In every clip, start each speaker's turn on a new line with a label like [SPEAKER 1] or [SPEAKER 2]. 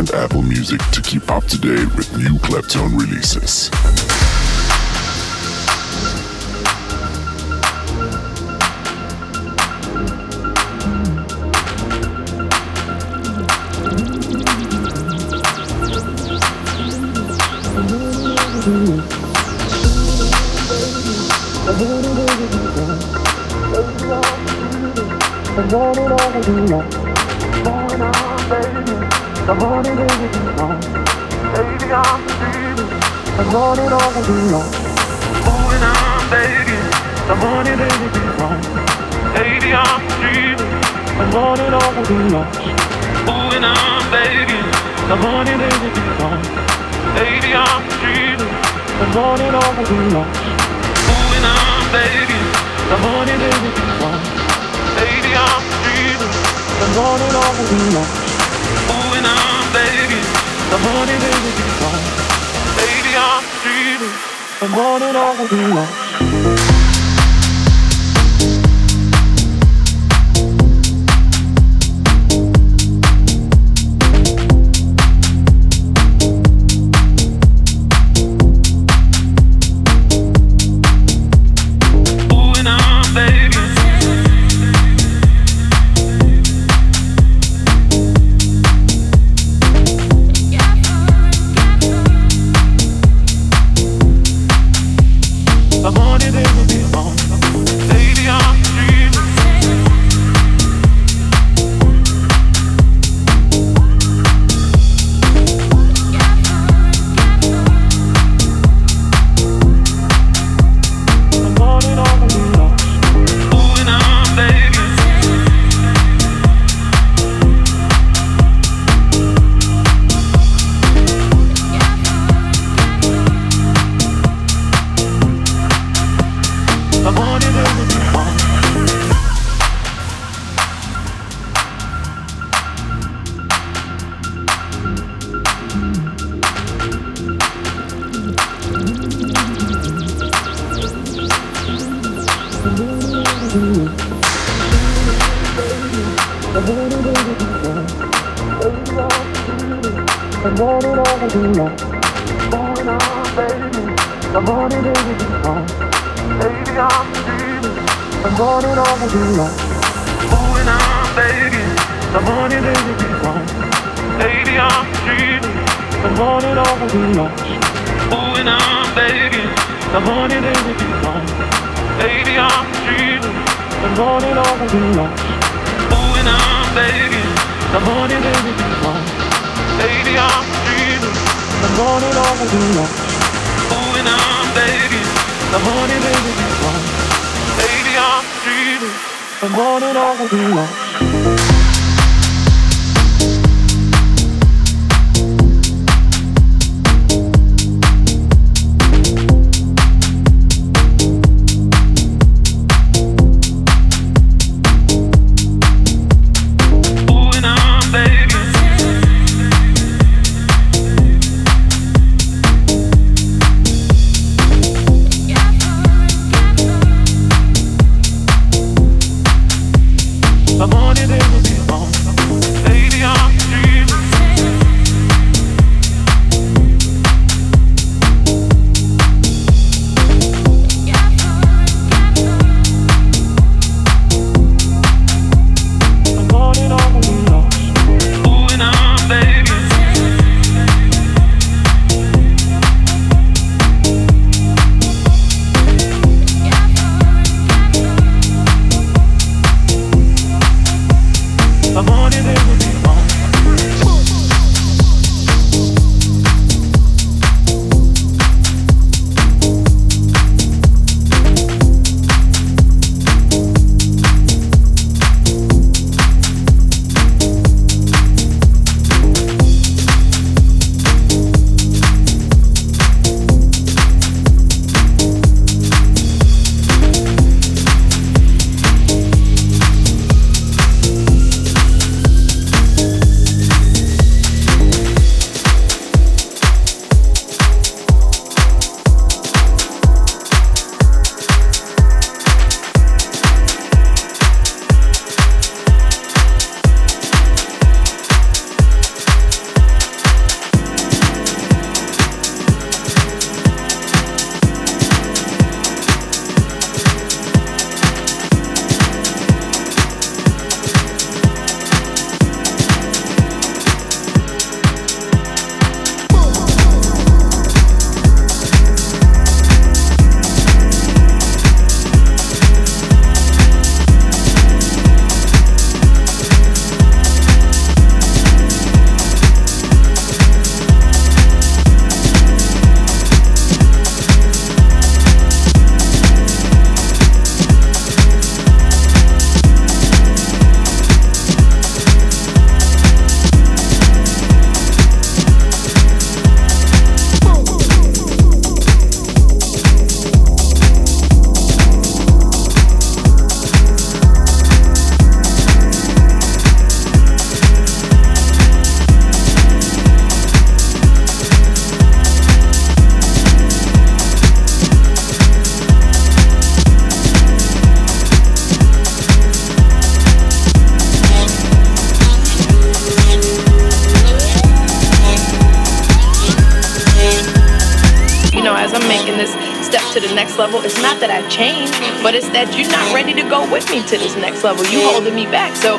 [SPEAKER 1] and Apple Music to keep up to date with new Claptone releases.
[SPEAKER 2] The morning will be long. Baby, I'm dreaming. The morning all will be long. Oh, and I'm begging. The morning be long. Baby, I'm dreaming. The morning all will be long. Oh, and I'm begging. The morning be long. Baby, I'm dreaming. The morning all will be long. Oh, and I'm begging. The morning be long. Baby, I'm dreaming. The morning all will be long going on, baby. The honey, baby, keep on. Baby, I'm dreaming. I'm running all.
[SPEAKER 3] That you're not ready to go with me to this next level. You holding me back. So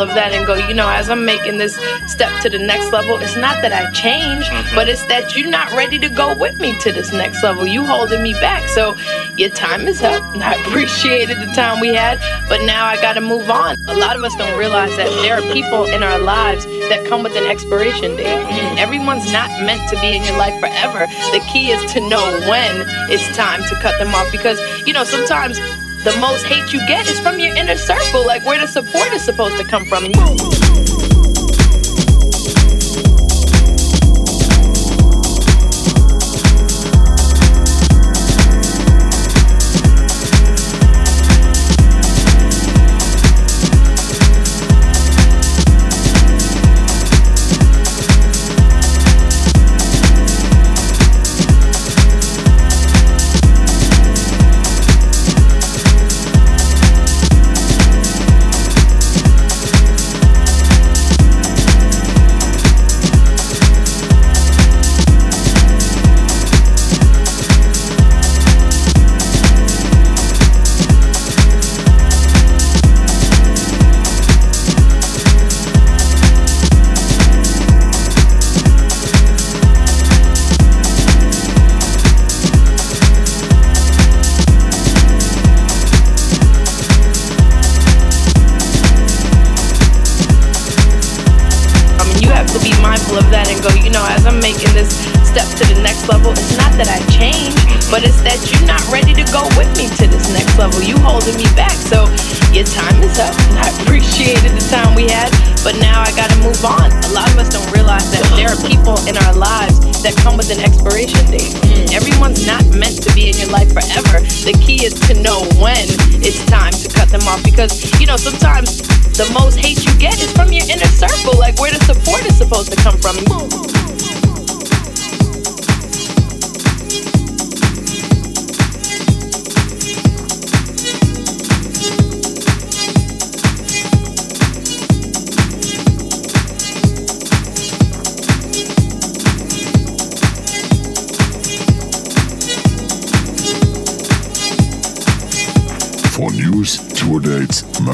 [SPEAKER 3] of that and go, you know, as I'm making this step to the next level, it's not that I change, mm-hmm. but it's that you're not ready to go with me to this next level. You holding me back. So your time is up. I appreciated the time we had, but now I got to move on. A lot of us don't realize that there are people in our lives that come with an expiration date. Mm-hmm. Everyone's not meant to be in your life forever. The key is to know when it's time to cut them off because, you know, sometimes the most hate you get is from your inner circle, like where the support is supposed to come from.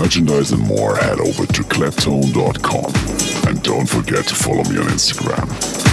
[SPEAKER 1] Merchandise and more, head over to claptone.com. And don't forget to follow me on Instagram.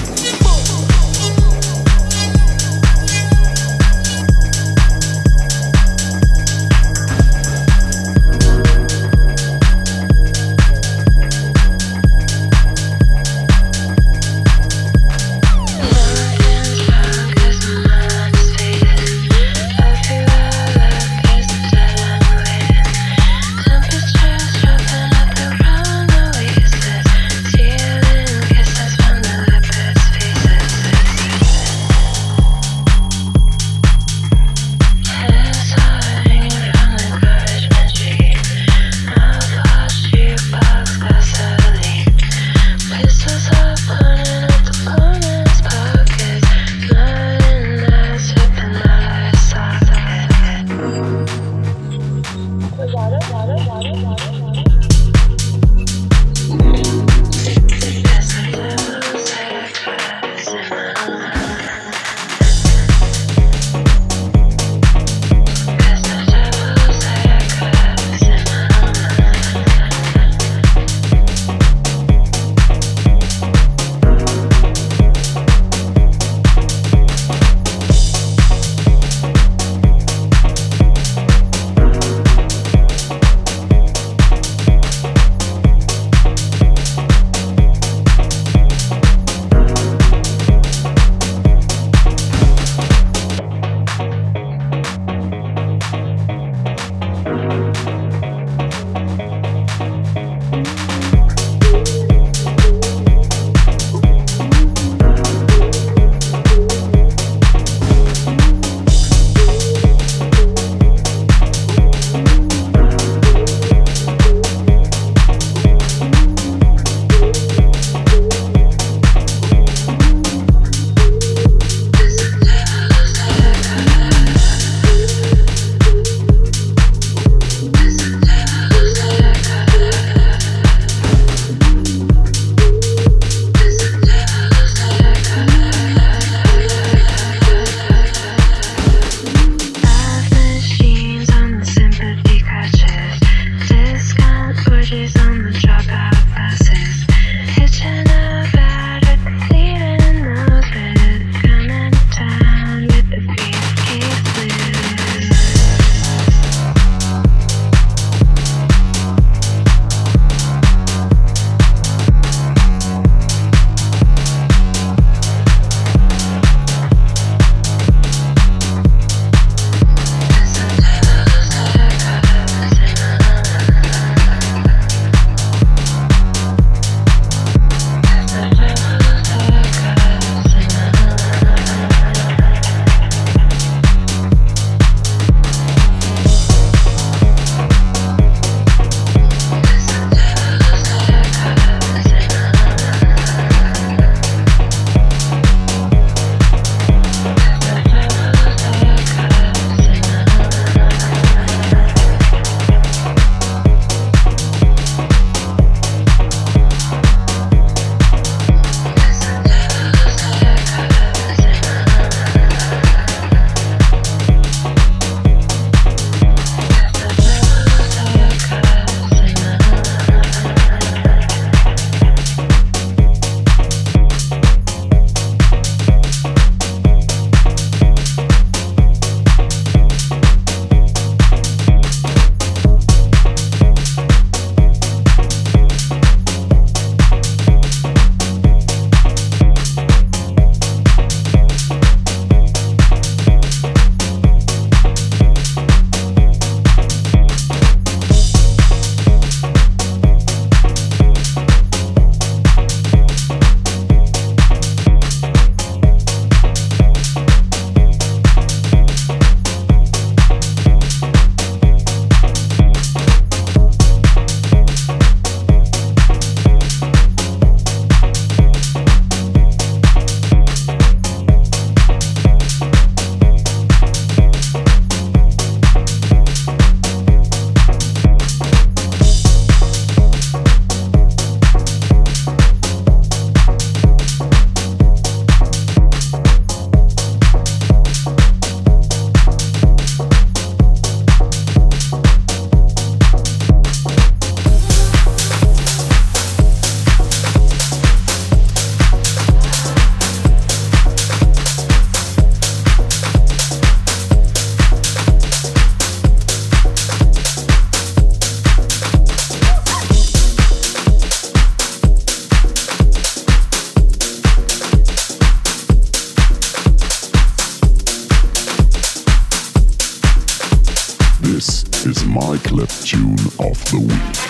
[SPEAKER 1] Clip tune of the week.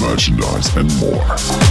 [SPEAKER 1] Merchandise, and more.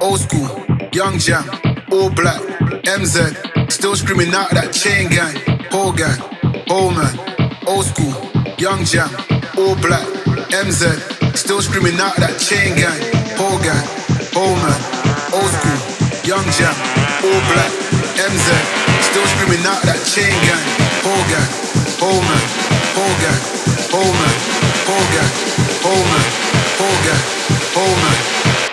[SPEAKER 4] Old school, young jam, all black, MZ, still screaming out that chain gang. Whole gang, old man, old school, young jam, all black, MZ, still screaming out that chain gang. Whole gang, old man, old school, young jam, all black, MZ, still screaming out that chain gang. Whole gang, old man, whole gang, old man, whole gang, old man, whole gang, old man.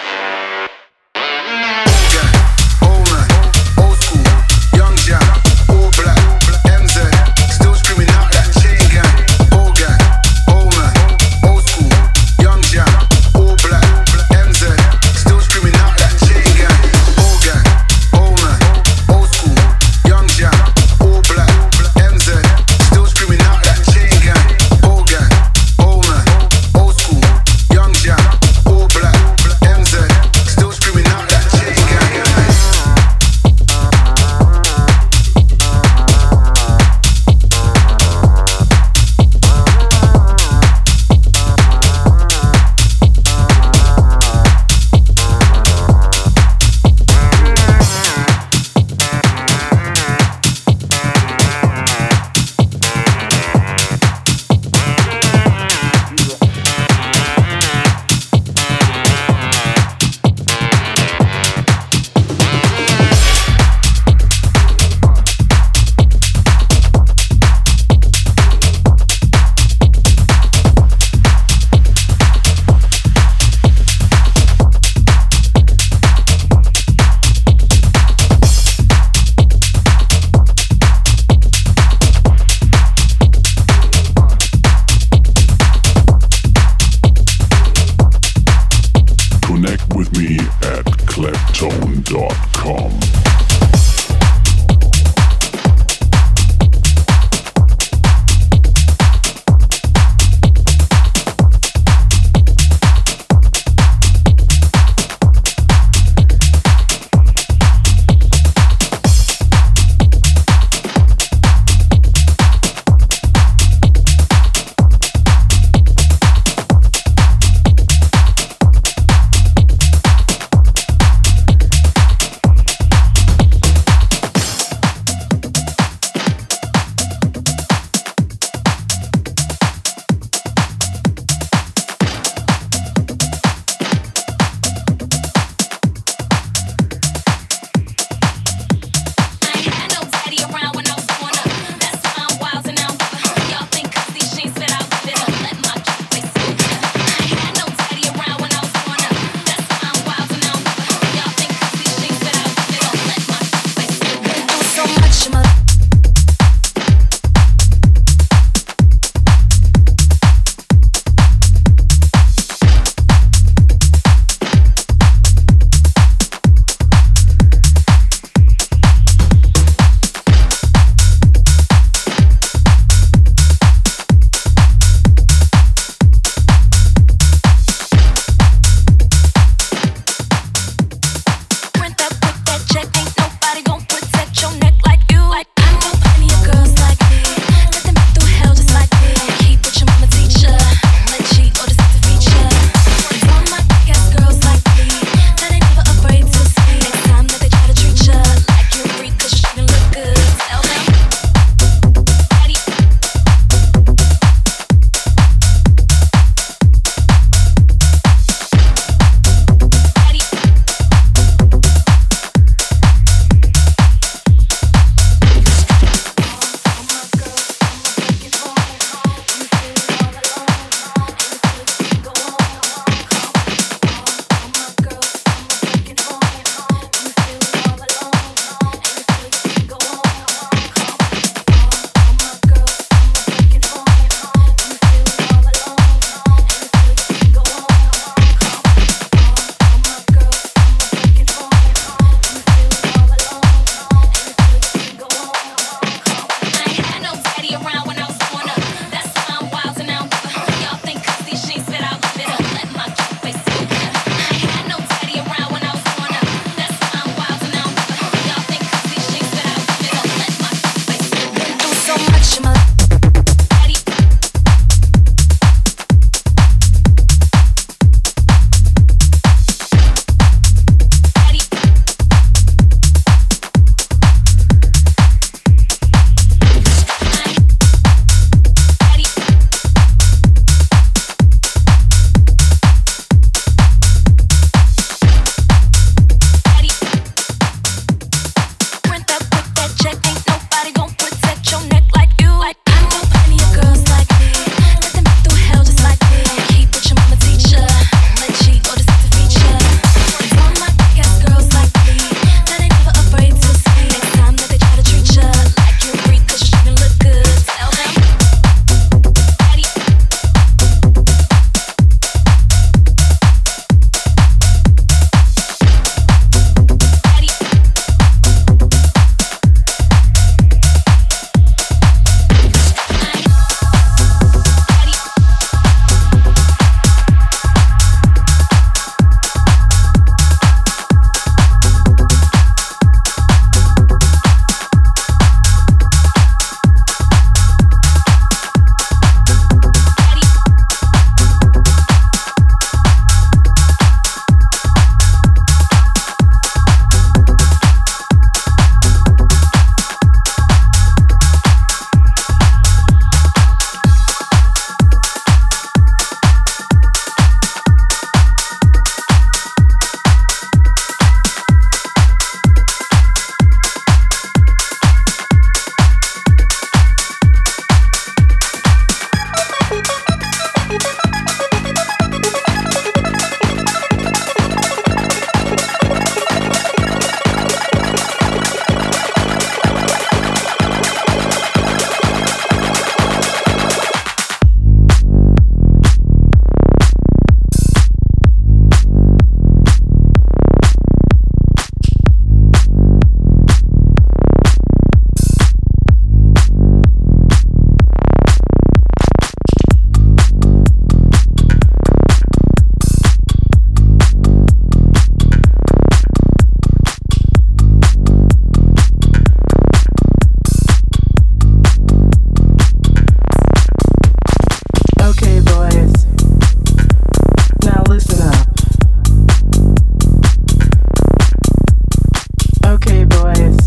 [SPEAKER 5] boys.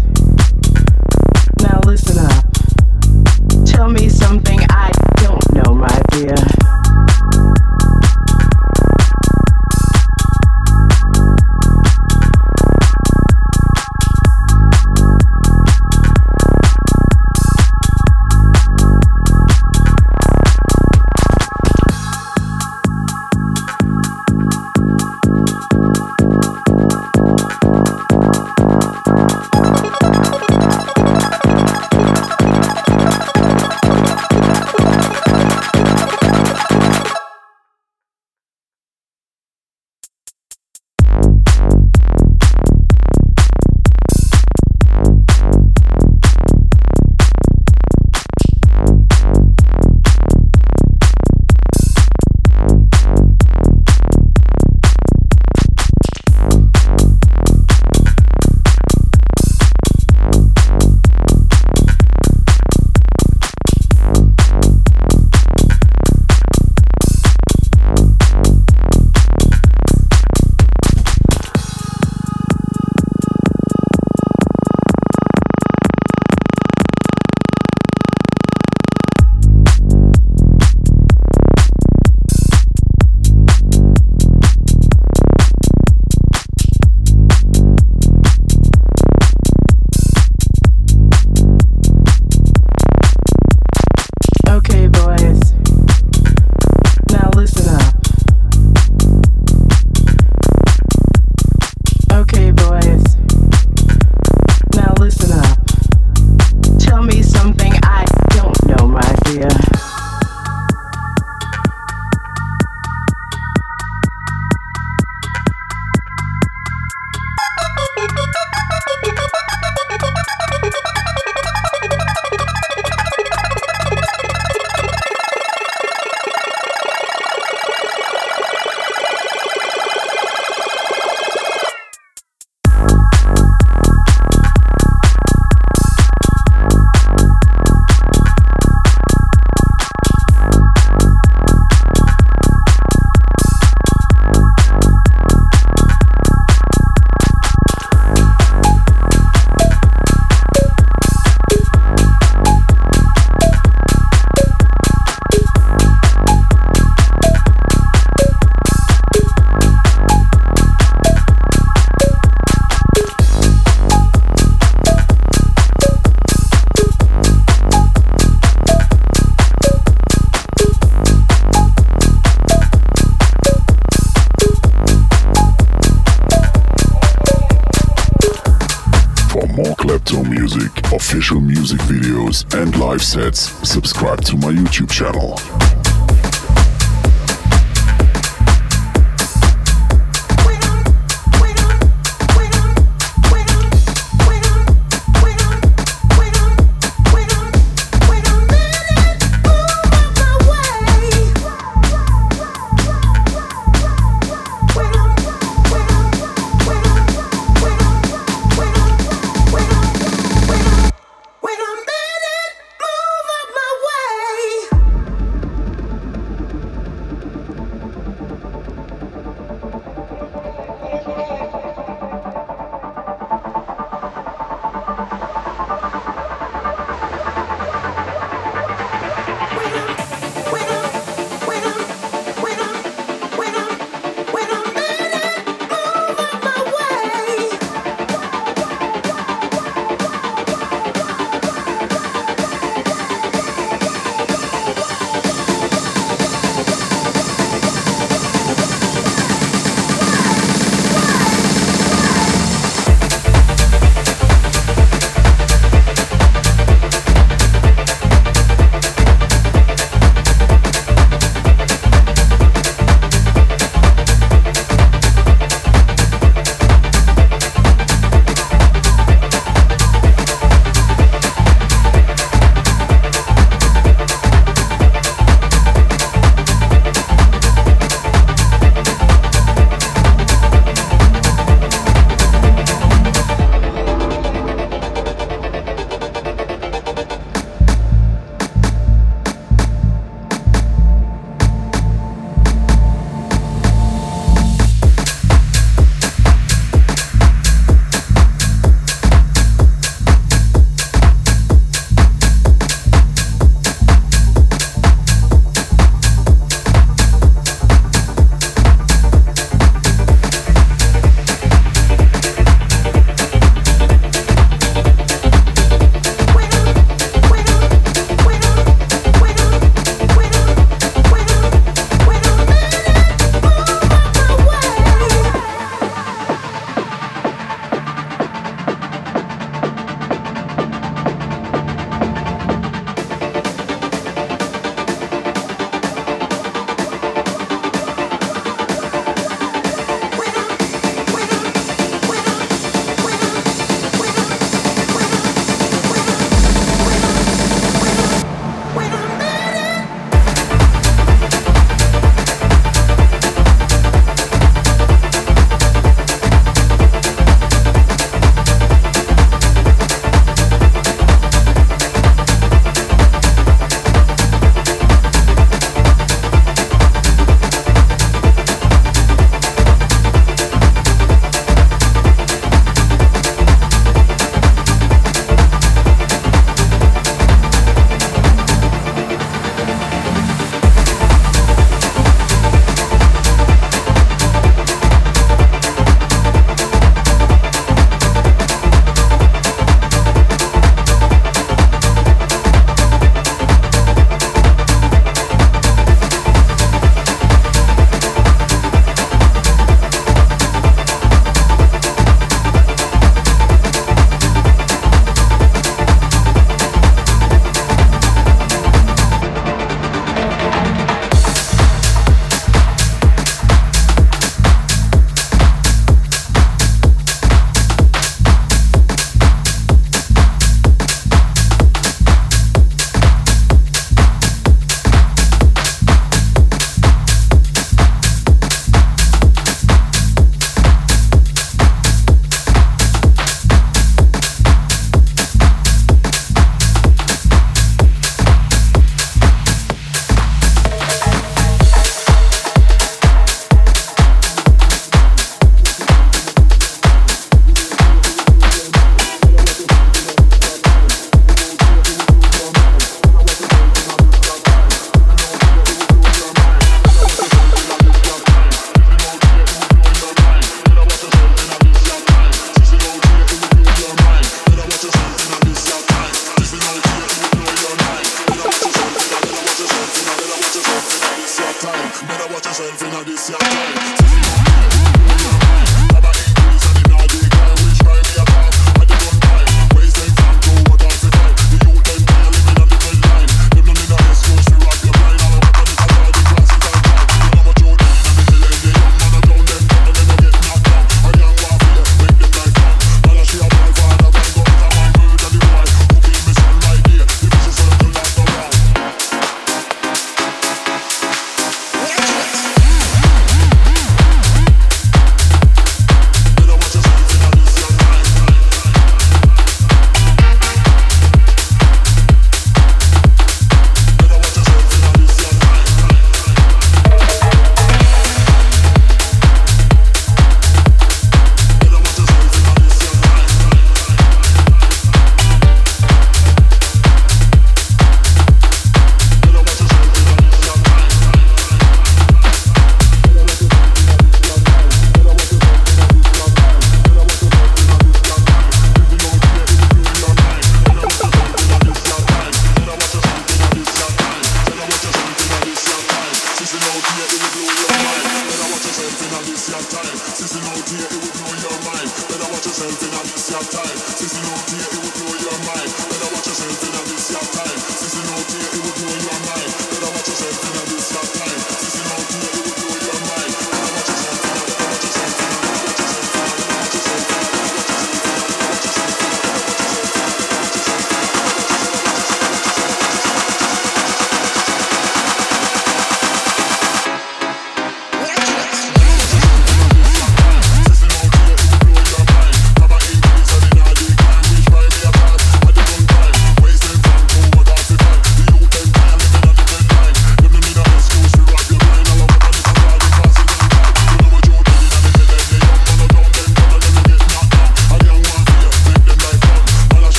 [SPEAKER 1] Sets, subscribe to my YouTube channel.